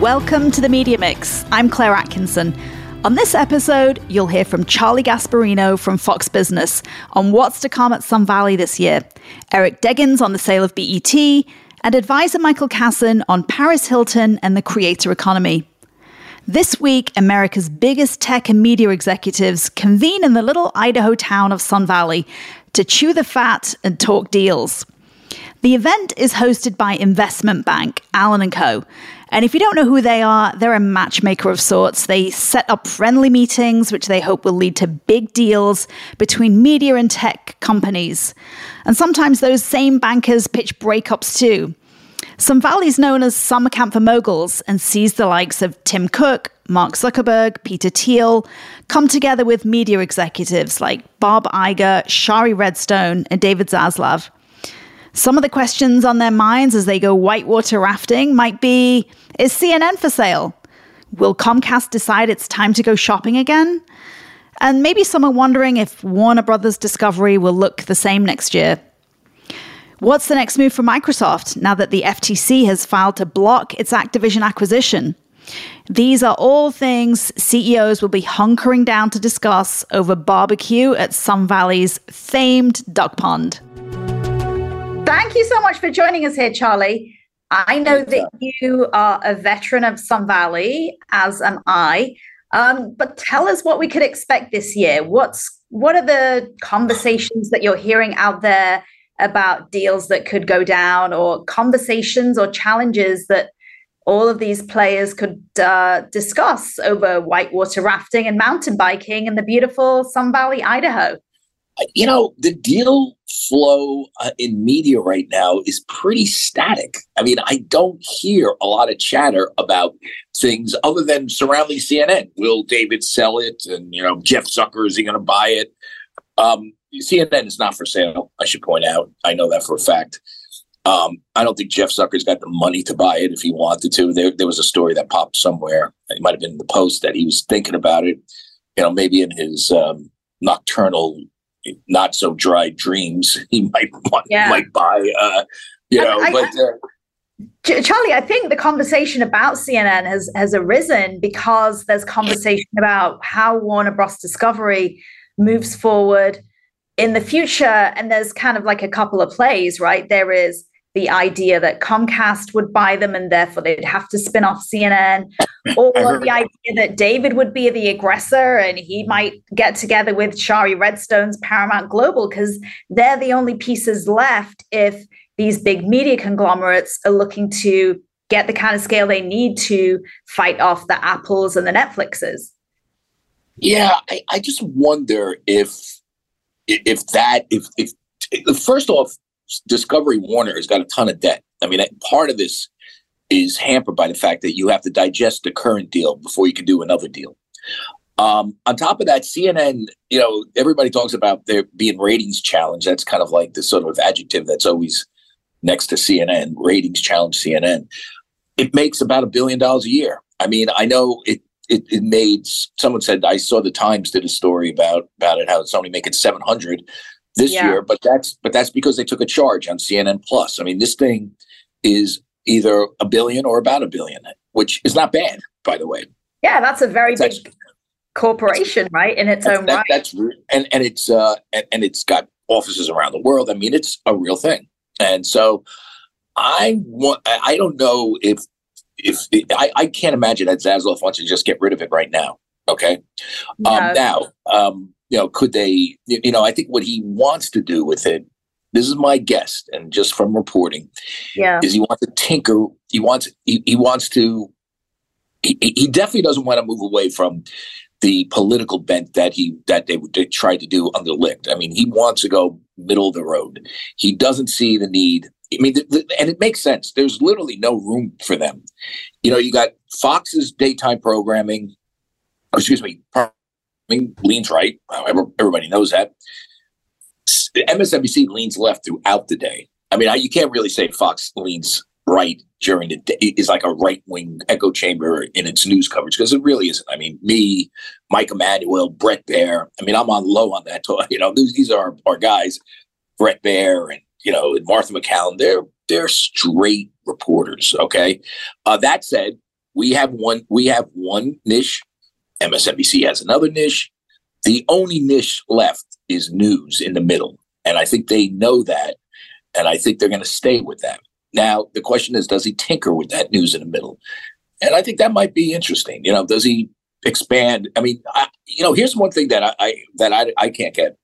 Welcome to the Media Mix. I'm Claire Atkinson. On this episode, you'll hear from Charlie Gasparino from Fox Business on what's to come at Sun Valley this year, Eric Deggans on the sale of BET, and advisor Michael Kassan on Paris Hilton and the creator economy. This week, America's biggest tech and media executives convene in the little Idaho town of Sun Valley to chew the fat and talk deals. The event is hosted by investment bank Allen & Co. And if you don't know who they are, they're a matchmaker of sorts. They set up friendly meetings, which they hope will lead to big deals between media and tech companies. And sometimes those same bankers pitch breakups too. Sun Valley's known as summer camp for moguls and sees the likes of Tim Cook, Mark Zuckerberg, Peter Thiel come together with media executives like Bob Iger, Shari Redstone, and David Zaslav. Some of the questions on their minds as they go whitewater rafting might be Is CNN for sale? Will Comcast decide it's time to go shopping again? And maybe some are wondering if Warner Brothers Discovery will look the same next year. What's the next move for Microsoft now that the FTC has filed to block its Activision acquisition? These are all things CEOs will be hunkering down to discuss over barbecue at Sun Valley's famed duck pond. Thank you so much for joining us here, Charlie. I know that you are a veteran of Sun Valley, as am I. Um, but tell us what we could expect this year. What's what are the conversations that you're hearing out there about deals that could go down, or conversations or challenges that all of these players could uh, discuss over whitewater rafting and mountain biking in the beautiful Sun Valley, Idaho? You know, the deal flow uh, in media right now is pretty static. I mean, I don't hear a lot of chatter about things other than surrounding CNN. Will David sell it? And, you know, Jeff Zucker, is he going to buy it? Um, CNN is not for sale, I should point out. I know that for a fact. Um, I don't think Jeff Zucker's got the money to buy it if he wanted to. There, there was a story that popped somewhere. It might have been in the post that he was thinking about it, you know, maybe in his um, nocturnal not so dry dreams he might want, yeah. might buy uh you know I, but uh, Charlie, I think the conversation about CNN has has arisen because there's conversation about how Warner Bros. Discovery moves forward in the future, and there's kind of like a couple of plays, right? There is the idea that Comcast would buy them and therefore they'd have to spin off CNN, or the idea that David would be the aggressor and he might get together with Shari Redstone's Paramount Global because they're the only pieces left if these big media conglomerates are looking to get the kind of scale they need to fight off the Apples and the Netflixes. Yeah, I, I just wonder if if that if if first off Discovery Warner has got a ton of debt. I mean, part of this is hampered by the fact that you have to digest the current deal before you can do another deal. Um, on top of that, CNN, you know, everybody talks about there being ratings challenge. That's kind of like the sort of adjective that's always next to CNN, ratings challenge CNN. It makes about a billion dollars a year. I mean, I know it, it, it made, someone said, I saw the Times did a story about, about it, how it's only making 700 this yeah. year, but that's but that's because they took a charge on CNN Plus. I mean, this thing is either a billion or about a billion, which is not bad, by the way. Yeah, that's a very big corporation, right? In its own that, right. That's and and it's uh and, and it's got offices around the world. I mean, it's a real thing. And so I want I don't know if if I, I can't imagine that Zaslav wants to just get rid of it right now. Okay. Um, now, um, you know, could they, you know, I think what he wants to do with it, this is my guess, and just from reporting, yeah, is he wants to tinker. He wants he, he wants to. He, he definitely doesn't want to move away from the political bent that he that they, they tried to do under Licht. I mean, he wants to go middle of the road. He doesn't see the need. I mean, the, the, and it makes sense. There's literally no room for them. You know, you got Fox's daytime programming excuse me, leans right. Everybody knows that. MSNBC leans left throughout the day. I mean, you can't really say Fox leans right during the day. Is like a right wing echo chamber in its news coverage because it really isn't. I mean, me, Mike Emanuel, Brett Baier. I mean, I'm on low on that. You know, these, these are our, guys, Brett Baier and you know and Martha MacCallum. They're they're straight reporters. Okay. Uh, that said, we have one. We have one niche. MSNBC has another niche. The only niche left is news in the middle, and I think they know that, and I think they're going to stay with that. Now, the question is, does he tinker with that news in the middle? And I think that might be interesting. You know, does he expand? I mean, I, you know, here's one thing that I, I that I, I can't get.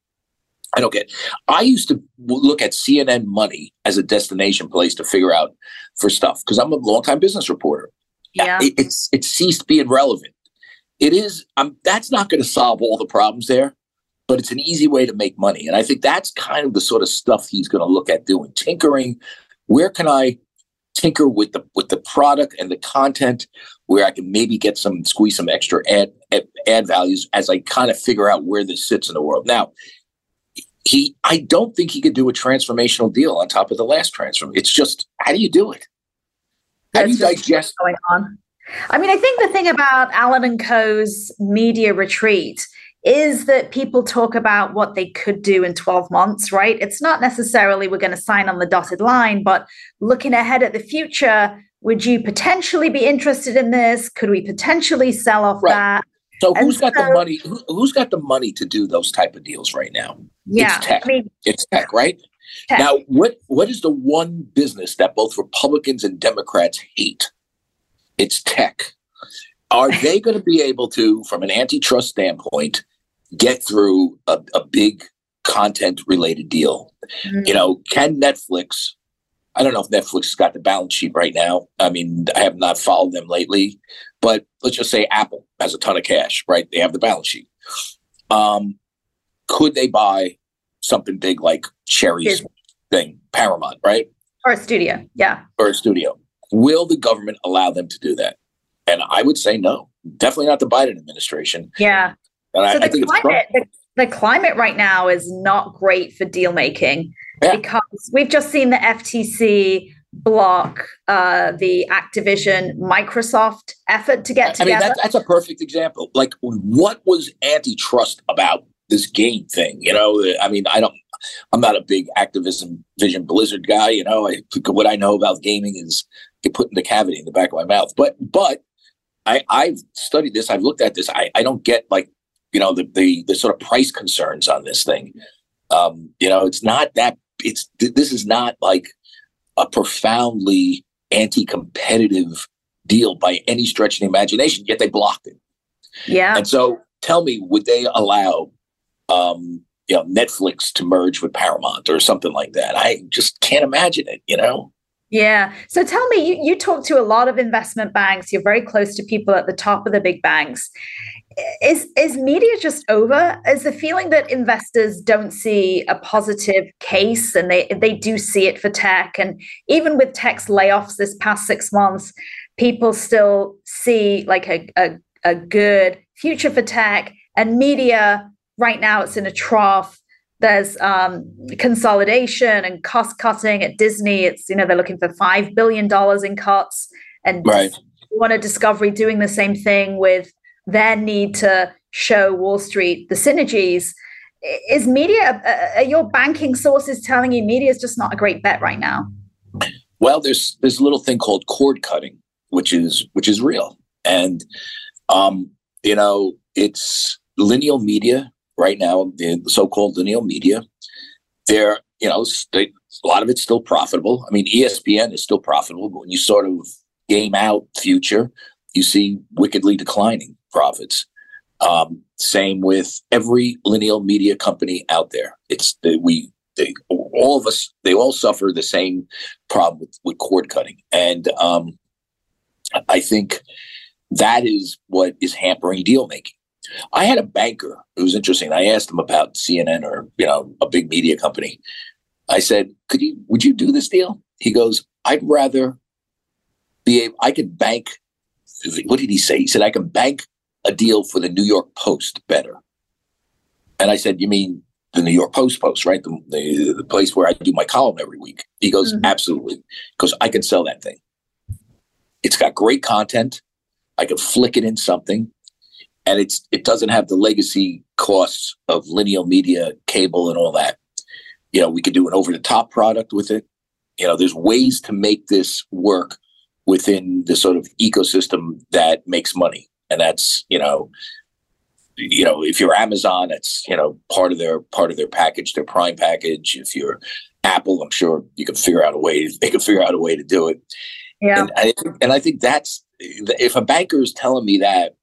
I don't get. I used to look at CNN Money as a destination place to figure out for stuff because I'm a longtime business reporter. Yeah, it, it's it ceased being relevant. It is. Um, that's not going to solve all the problems there, but it's an easy way to make money, and I think that's kind of the sort of stuff he's going to look at doing, tinkering where can I tinker with the with the product and the content where I can maybe get some squeeze some extra ad ad, ad values as I kind of figure out where this sits in the world. Now, he I don't think he could do a transformational deal on top of the last transform. It's just how do you do it? How do you digest going on? I mean, I think the thing about Allen and Co.'s media retreat is that people talk about what they could do in 12 months, right? It's not necessarily we're going to sign on the dotted line, but looking ahead at the future, would you potentially be interested in this? Could we potentially sell off right. that? So who's and got so, the money? Who, has got the money to do those type of deals right now? Yeah, it's tech. I mean, it's tech, right? Tech. Now, what what is the one business that both Republicans and Democrats hate? It's tech. Are they going to be able to, from an antitrust standpoint, get through a, a big content related deal. Mm-hmm. You know, can Netflix? I don't know if Netflix has got the balance sheet right now. I mean, I have not followed them lately, but let's just say Apple has a ton of cash, right? They have the balance sheet. Um, could they buy something big like Shari's thing, Paramount, right? Or a studio, yeah. Or a studio. Will the government allow them to do that? And I would say no. Definitely not the Biden administration. Yeah. And so I, the, I climate, the, the, climate right now is not great for deal making yeah. because we've just seen the FTC block uh, the Activision Microsoft effort to get together. I mean, that, that's a perfect example. Like, what was antitrust about this game thing? You know, I mean, I don't. I'm not a big Activision Vision Blizzard guy. You know, I, what I know about gaming is get put in the cavity in the back of my mouth. But but I I've studied this. I've looked at this. I I don't get like you know the the, the sort of price concerns on this thing. Um, you know, it's not that it's this is not like a profoundly anti-competitive deal by any stretch of the imagination. Yet they blocked it. Yeah. And so, tell me, would they allow, um, you know, Netflix to merge with Paramount or something like that? I just can't imagine it. You know. Yeah. So tell me, you, you talk to a lot of investment banks. You're very close to people at the top of the big banks. Is is media just over? Is the feeling that investors don't see a positive case and they they do see it for tech? And even with tech's layoffs this past six months people still see like a, a, a good future for tech. And media right now it's in a trough there's um, consolidation and cost cutting at disney it's you know they're looking for five billion dollars in cuts and right. Warner Discovery doing the same thing with their need to show Wall Street the synergies. Is media, uh, are your banking sources telling you media is just not a great bet right now? Well, there's there's a little thing called cord cutting, which is which is real, and um, you know it's lineal media right now, the so-called lineal media. They're you know they, a lot of it's still profitable. I mean, ESPN is still profitable, but when you sort of game out future, you see wickedly declining profits. Um, same with every lineal media company out there. It's we they, all of us they all suffer the same problem with, with cord cutting, and um, I think that is what is hampering deal making. I had a banker. It was interesting. I asked him about CNN or you know a big media company. I said, "Could you? Would you do this deal?" He goes, "I'd rather be able. I could bank. What did he say? He said, "I can bank a deal for the New York Post better. And I said, You mean the New York Post Post, right? The, the, the place where I do my column every week. He goes, mm-hmm. Absolutely. Because I can sell that thing. It's got great content. I can flick it in something. And it's it doesn't have the legacy costs of linear media, cable, and all that. You know, we could do an over the top product with it. You know, there's ways to make this work within the sort of ecosystem that makes money. And that's, you know, you know, if you're Amazon, it's, you know, part of their part of their package, their prime package. If you're Apple, I'm sure you can figure out a way, they can figure out a way to do it. Yeah. And I, and I think that's if a banker is telling me that,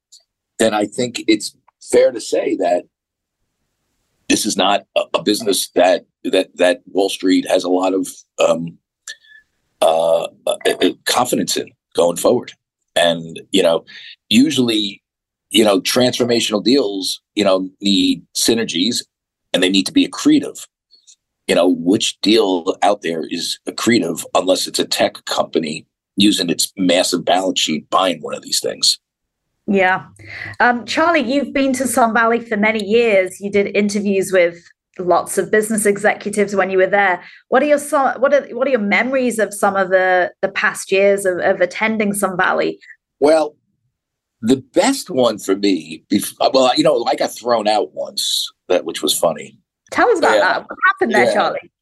then I think it's fair to say that this is not a, a business that that that Wall Street has a lot of um, uh, uh, uh, confidence in going forward. And you know, usually, you know, transformational deals, you know, need synergies, and they need to be accretive. You know, which deal out there is accretive unless it's a tech company using its massive balance sheet buying one of these things. Yeah. Um, Charlie, you've been to Sun Valley for many years. You did interviews with lots of business executives when you were there. What are your what are what are your memories of some of the the past years of, of attending Sun Valley? Well, the best one for me, well, you know, I got thrown out once, that which was funny. Tell us about yeah. that. What happened there, yeah. Charlie?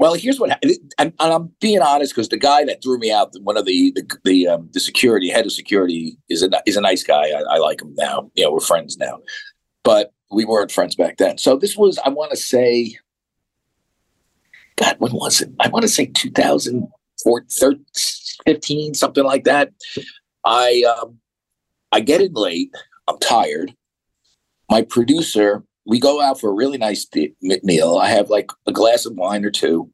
Well, here's what, and, and I'm being honest because the guy that threw me out, one of the the the, um, the security head of security, is a is a nice guy. I, I like him now. You know, we're friends now, but we weren't friends back then. So this was, I want to say, God, when was it? I want to say 2015, something like that. I um, I get in late. I'm tired. My producer we go out for a really nice meal. I have like a glass of wine or two.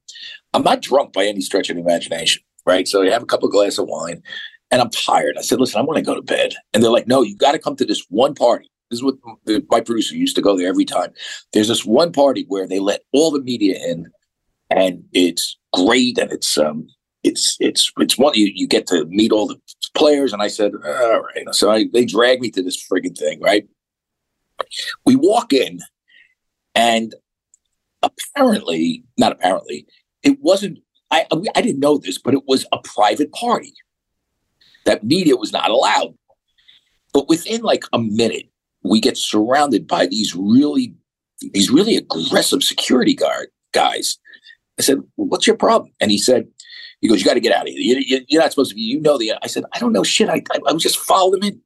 I'm not drunk by any stretch of the imagination, right? So I have a couple of glasses of wine and I'm tired. I said, listen, I want to go to bed. And they're like, no, you got to come to this one party. This is what the, my producer used to go there every time. There's this one party where they let all the media in and it's great. And it's, um, it's, it's, it's one, you, you get to meet all the players. And I said, all right. So I, they drag me to this frigging thing, right? We walk in, and apparently, not apparently, it wasn't. I I didn't know this, but it was a private party. That media was not allowed. But within like a minute, we get surrounded by these really these really aggressive security guard guys. I said, "What's your problem?" And he said, "He goes, you got to get out of here. You, are not supposed to be. You know the." I said, "I don't know shit. I I, I was just following them in."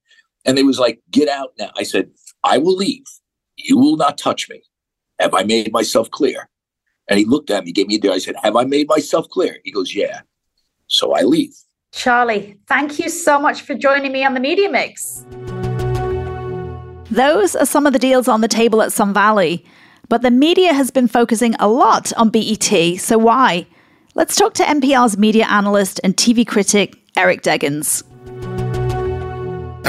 And they was like, "Get out now." I said, I will leave. You will not touch me. Have I made myself clear? And he looked at me, gave me a deal. I said, Have I made myself clear? He goes, Yeah. So I leave. Charlie, thank you so much for joining me on the Media Mix. Those are some of the deals on the table at Sun Valley. But the media has been focusing a lot on BET, so why? Let's talk to NPR's media analyst and TV critic, Eric Deggans.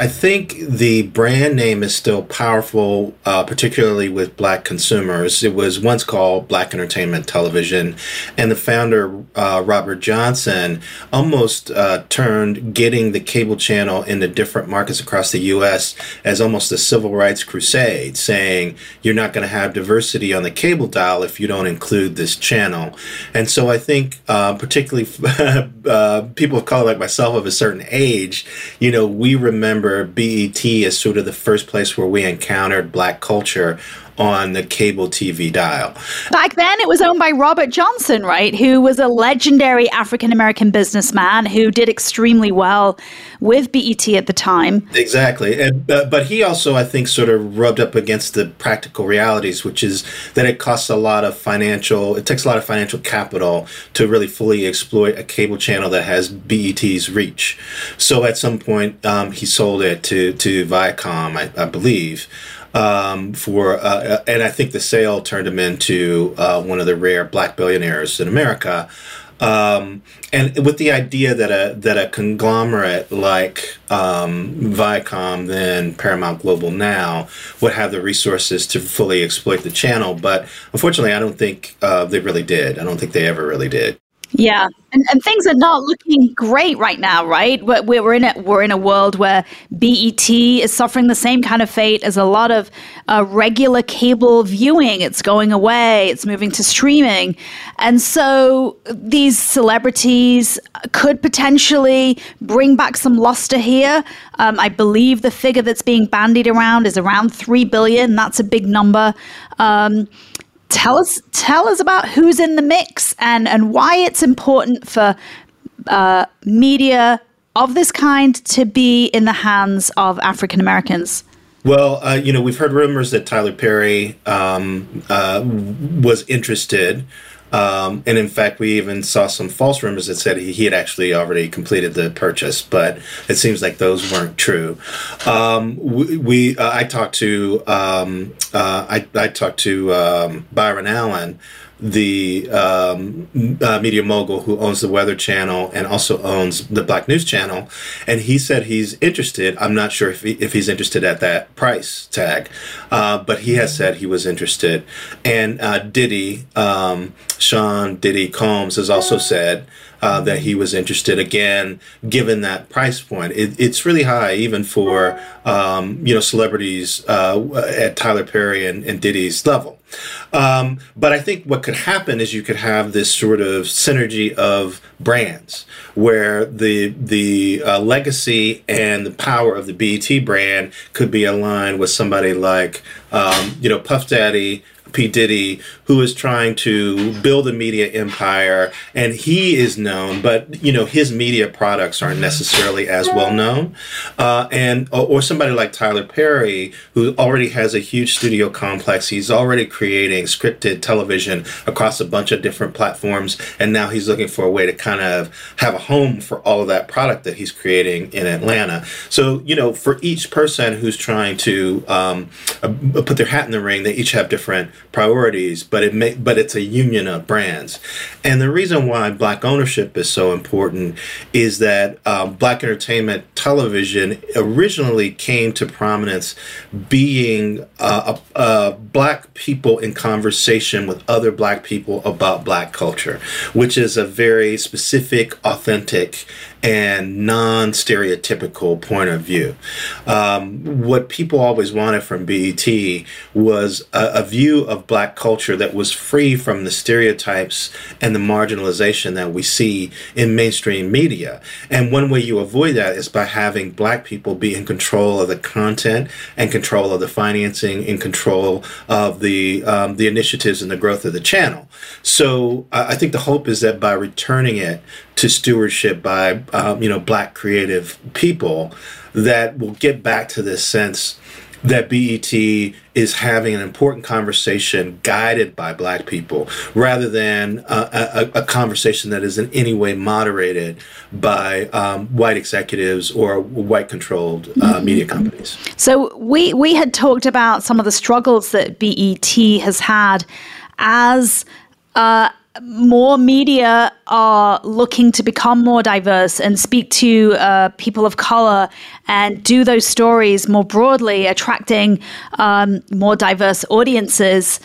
I think the brand name is still powerful, uh, particularly with black consumers. It was once called Black Entertainment Television, and the founder, uh, Robert Johnson, almost uh, turned getting the cable channel into different markets across the U.S. as almost a civil rights crusade, saying you're not going to have diversity on the cable dial if you don't include this channel. And so I think, uh, particularly uh, people of color like myself of a certain age, you know, we remember BET as sort of the first place where we encountered black culture on the cable TV dial. Back then, it was owned by Robert Johnson, right? Who was a legendary African American businessman who did extremely well with BET at the time. Exactly. And, uh, but he also, I think, sort of rubbed up against the practical realities, which is that it costs a lot of financial, it takes a lot of financial capital to really fully exploit a cable channel that has BET's reach. So at some point, um, he sold it to, to Viacom, I, I believe um, for, uh, and I think the sale turned him into uh, one of the rare black billionaires in America. Um, and with the idea that a that a conglomerate like um, Viacom, then Paramount Global now, would have the resources to fully exploit the channel, but unfortunately, I don't think uh, they really did. I don't think they ever really did. Yeah, and, and things are not looking great right now, right? We're, we're in a we're in a world where BET is suffering the same kind of fate as a lot of uh, regular cable viewing. It's going away. It's moving to streaming, and so these celebrities could potentially bring back some luster here. Um, I believe the figure that's being bandied around is around three billion. That's a big number. Um, tell us tell us about who's in the mix and and why it's important for uh, media of this kind to be in the hands of African Americans. Well, uh, you know, we've heard rumors that Tyler Perry um, uh, was interested. Um, and in fact, we even saw some false rumors that said he, he, had actually already completed the purchase, but it seems like those weren't true. Um, we, we uh, I talked to um, uh, I, I, talked to um, Byron Allen, the um, uh, media mogul who owns the Weather Channel and also owns the Black News Channel, and he said he's interested. I'm not sure if, he, if he's interested at that price tag, uh, but he has said he was interested. And uh, Diddy, um, Sean Diddy Combs, has also said uh, that he was interested again, given that price point. It, it's really high, even for um, you know celebrities uh, at Tyler Perry and, and Diddy's level. Um, but I think what could happen is you could have this sort of synergy of brands, where the the uh, legacy and the power of the BET brand could be aligned with somebody like um, you know Puff Daddy P. Diddy, who is trying to build a media empire, and he is known, but you know his media products aren't necessarily as well known. Uh, and or, somebody like Tyler Perry, who already has a huge studio complex. He's already creating scripted television across a bunch of different platforms, and now he's looking for a way to kind of have a home for all of that product that he's creating in Atlanta. So you know, for each person who's trying to um, uh, put their hat in the ring, they each have different priorities, but it may, but it's a union of brands. And the reason why black ownership is so important is that um, black entertainment television originally came to prominence being uh, black people in conversation with other black people about black culture, which is a very specific, authentic, and non stereotypical point of view. Um, what people always wanted from BET was a, a, view of black culture that was free from the stereotypes and the marginalization that we see in mainstream media. And one way you avoid that is by having black people be in control of the content and control of the financing, and control of the, um, the initiatives and the growth of the channel. So I think the hope is that by returning it to stewardship by um, you know black creative people that will get back to this sense that BET is having an important conversation guided by black people rather than a, a, a conversation that is in any way moderated by um, white executives or white controlled uh, mm-hmm. media companies. So we we had talked about some of the struggles that BET has had as uh, more media are looking to become more diverse and speak to uh, people of color and do those stories more broadly, attracting um, more diverse audiences.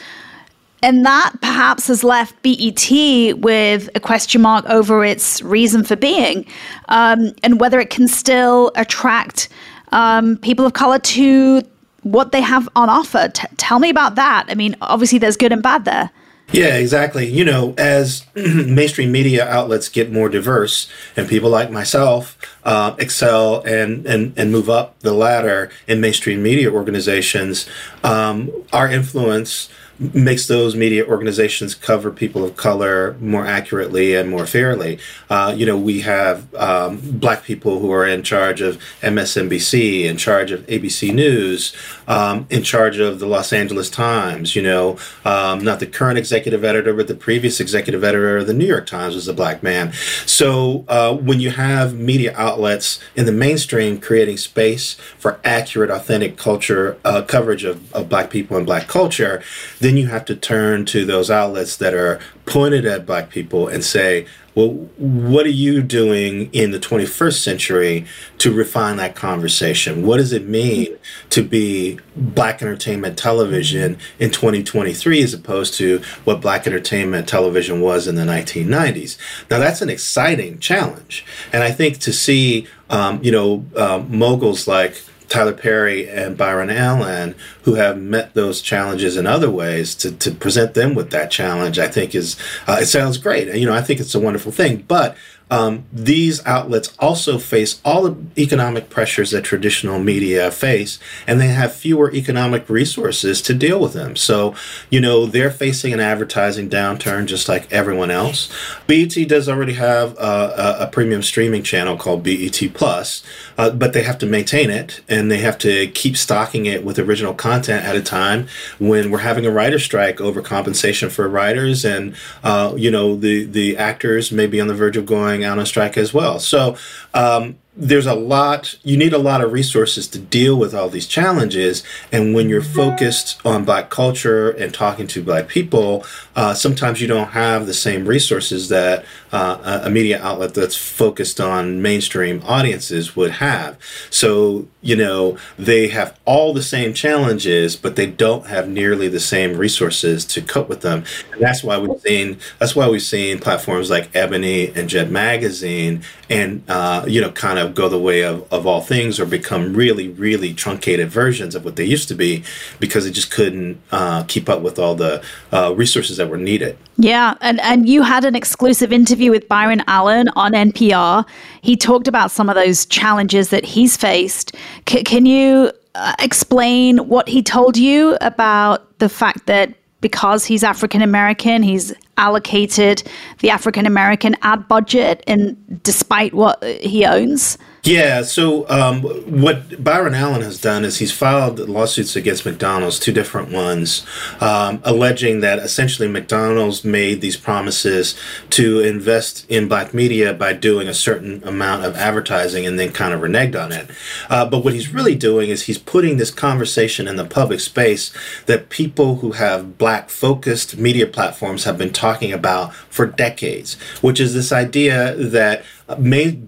And that perhaps has left BET with a question mark over its reason for being um, and whether it can still attract um, people of color to what they have on offer. T- tell me about that. I mean, obviously, there's good and bad there. Yeah, exactly. You know, as mainstream media outlets get more diverse and people like myself uh, excel and, and, and move up the ladder in mainstream media organizations, um, our influence makes those media organizations cover people of color more accurately and more fairly. Uh, you know, we have um, black people who are in charge of MSNBC, in charge of ABC News, um, in charge of the Los Angeles Times. You know, um, not the current executive editor, but the previous executive editor of the New York Times was a black man. So uh, when you have media outlets in the mainstream creating space for accurate, authentic culture uh, coverage of, of black people and black culture, then you have to turn to those outlets that are pointed at black people and say, well, what are you doing in the 21st century to refine that conversation? What does it mean to be black entertainment television in 2023 as opposed to what black entertainment television was in the 1990s? Now, that's an exciting challenge. And I think to see, um, you know, uh, moguls like Tyler Perry and Byron Allen, who have met those challenges in other ways, to, to present them with that challenge, I think is uh, it sounds great. You know, I think it's a wonderful thing. But um, these outlets also face all the economic pressures that traditional media face, and they have fewer economic resources to deal with them. So, you know, they're facing an advertising downturn just like everyone else. BET does already have a, a premium streaming channel called BET Plus, uh, but they have to maintain it and they have to keep stocking it with original content at a time when we're having a writer strike over compensation for writers, and uh, you know, the the actors may be on the verge of going going out on strike as well. So um, there's a lot you need a lot of resources to deal with all these challenges. And when you're focused on black culture and talking to black people uh, sometimes you don't have the same resources that uh, a media outlet that's focused on mainstream audiences would have. So you know they have all the same challenges but they don't have nearly the same resources to cope with them. And that's why we've seen that's why we've seen platforms like ebony and jet magazine and uh, you know kind of go the way of, of all things or become really, really truncated versions of what they used to be because they just couldn't uh, keep up with all the uh, resources that were needed. Yeah, and, and you had an exclusive interview with Byron Allen on NPR. He talked about some of those challenges that he's faced. C- can you uh, explain what he told you about the fact that because he's African American, he's allocated the African American ad budget, and despite what he owns. Yeah. So um, what Byron Allen has done is he's filed lawsuits against McDonald's, two different ones, um, alleging that essentially McDonald's made these promises to invest in black media by doing a certain amount of advertising and then kind of reneged on it. Uh, but what he's really doing is he's putting this conversation in the public space that people who have black focused media platforms have been talking about for decades, which is this idea that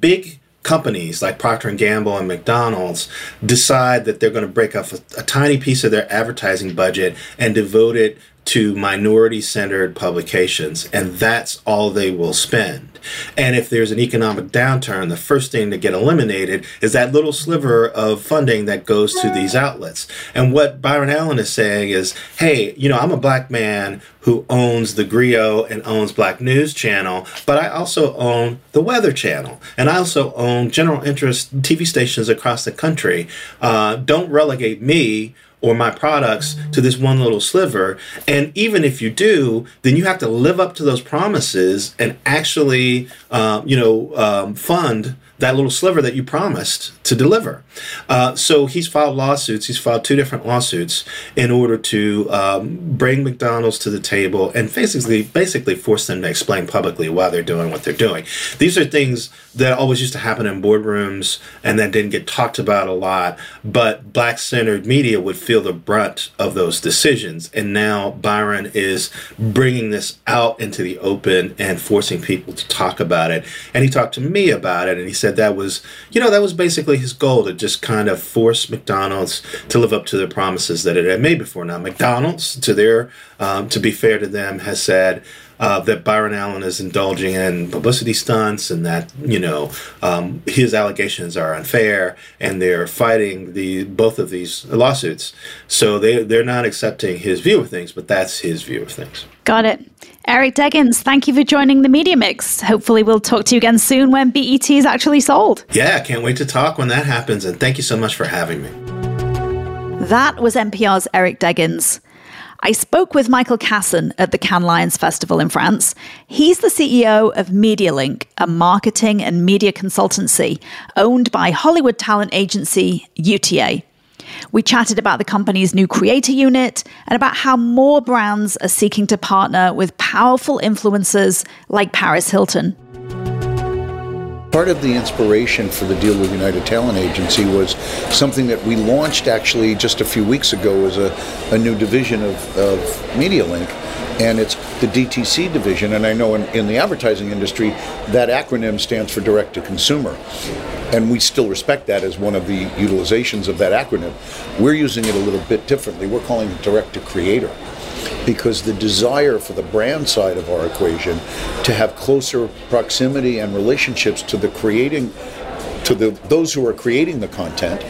big companies like Procter Gamble and McDonald's decide that they're going to break off a, a, tiny piece of their advertising budget and devote it to minority centered publications, and that's all they will spend. And if there's an economic downturn, the first thing to get eliminated is that little sliver of funding that goes to these outlets. And what Byron Allen is saying is, hey, you know, I'm a black man who owns the Grio and owns Black News Channel, but I also own the Weather Channel, and I also own general interest TV stations across the country. Uh, don't relegate me or my products to this one little sliver. And even if you do, then you have to live up to those promises and actually, uh, you know, um, fund that little sliver that you promised to deliver. Uh, so he's filed lawsuits. He's filed two different lawsuits in order to um, bring McDonald's to the table and basically basically force them to explain publicly why they're doing what they're doing. These are things that always used to happen in boardrooms and that didn't get talked about a lot. But black centered media would feel the brunt of those decisions, and now Byron is bringing this out into the open and forcing people to talk about it. And he talked to me about it, and he said that was you know that was basically his goal to just kind of force McDonald's to live up to the promises that it had made before. Now, McDonald's, to their, um, to be fair to them, has said uh, that Byron Allen is indulging in publicity stunts and that you know um, his allegations are unfair, and they're fighting the both of these lawsuits. So they they're not accepting his view of things, but that's his view of things. Got it. Eric Deggans, thank you for joining the Media Mix. Hopefully, we'll talk to you again soon when BET is actually sold. Yeah, can't wait to talk when that happens, and thank you so much for having me. That was NPR's Eric Deggans. I spoke with Michael Kassan at the Cannes Lions Festival in France. He's the CEO of MediaLink, a marketing and media consultancy owned by Hollywood talent agency UTA. We chatted about the company's new creator unit and about how more brands are seeking to partner with powerful influencers like Paris Hilton. Part of the inspiration for the deal with United Talent Agency was something that we launched actually just a few weeks ago as a, a new division of, of MediaLink. And it's the DTC division, and I know in, in the advertising industry, that acronym stands for direct to consumer. And we still respect that as one of the utilizations of that acronym. We're using it a little bit differently. We're calling it direct to creator because the desire for the brand side of our equation to have closer proximity and relationships to the creating to the those who are creating the content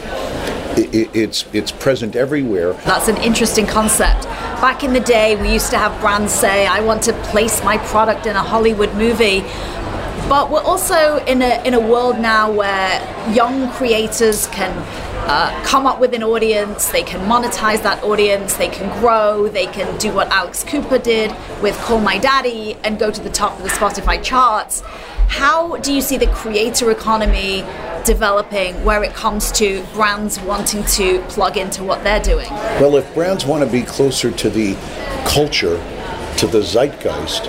it, it's it's present everywhere. That's an interesting concept. Back in the day, we used to have brands say, "I want to place my product in a Hollywood movie." But we're also in a in a world now where young creators can uh, come up with an audience, they can monetize that audience, they can grow, they can do what Alex Cooper did with Call My Daddy and go to the top of the Spotify charts. How do you see the creator economy developing where it comes to brands wanting to plug into what they're doing? Well, if brands want to be closer to the culture, to the zeitgeist,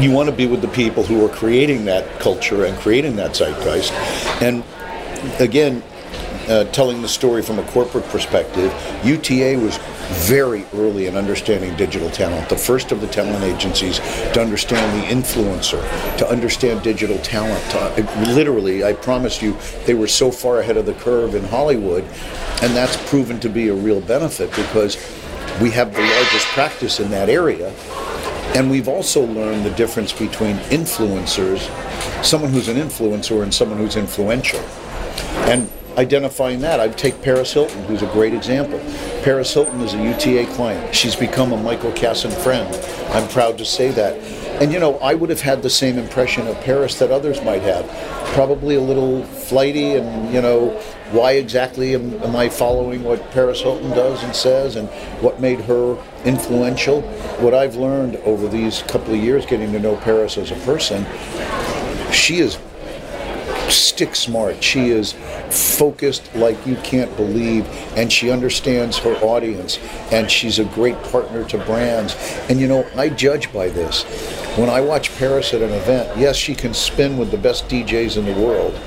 you want to be with the people who are creating that culture and creating that zeitgeist. And again, uh, telling the story from a corporate perspective, UTA was very early in understanding digital talent, the first of the talent agencies to understand the influencer, to understand digital talent. To, literally, I promise you, they were so far ahead of the curve in Hollywood, and that's proven to be a real benefit because we have the largest practice in that area. And we've also learned the difference between influencers, someone who's an influencer, and someone who's influential. And identifying that, I'd take Paris Hilton, who's a great example. Paris Hilton is a UTA client. She's become a Michael Kassan friend. I'm proud to say that. And you know, I would have had the same impression of Paris that others might have. Probably a little flighty, and you know, why exactly am, am I following what Paris Hilton does and says, and what made her influential? What I've learned over these couple of years getting to know Paris as a person, she is stick smart. She is focused like you can't believe, and she understands her audience, and she's a great partner to brands. And you know, I judge by this. When I watch Paris at an event, yes, she can spin with the best DJs in the world.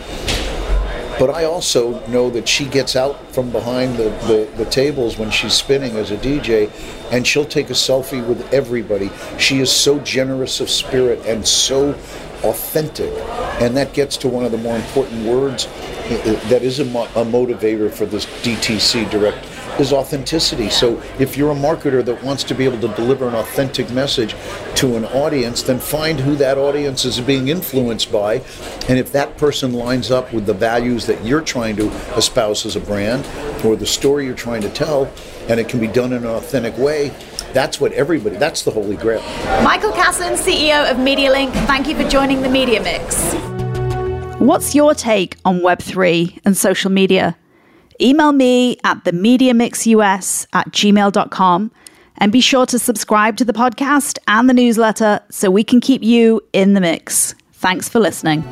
But I also know that she gets out from behind the, the, the, tables when she's spinning as a DJ and she'll take a selfie with everybody. She is so generous of spirit and so authentic. And that gets to one of the more important words that is a, mo- a motivator for this DTC direct is authenticity. So if you're a marketer that wants to be able to deliver an authentic message to an audience, then find who that audience is being influenced by. And if that person lines up with the values that you're trying to espouse as a brand or the story you're trying to tell, and it can be done in an authentic way, that's what everybody, that's the holy grail. Michael Kassan, CEO of MediaLink, thank you for joining the Media Mix. What's your take on Web3 and social media? Email me at themediamixus at gmail.com and be sure to subscribe to the podcast and the newsletter so we can keep you in the mix. Thanks for listening.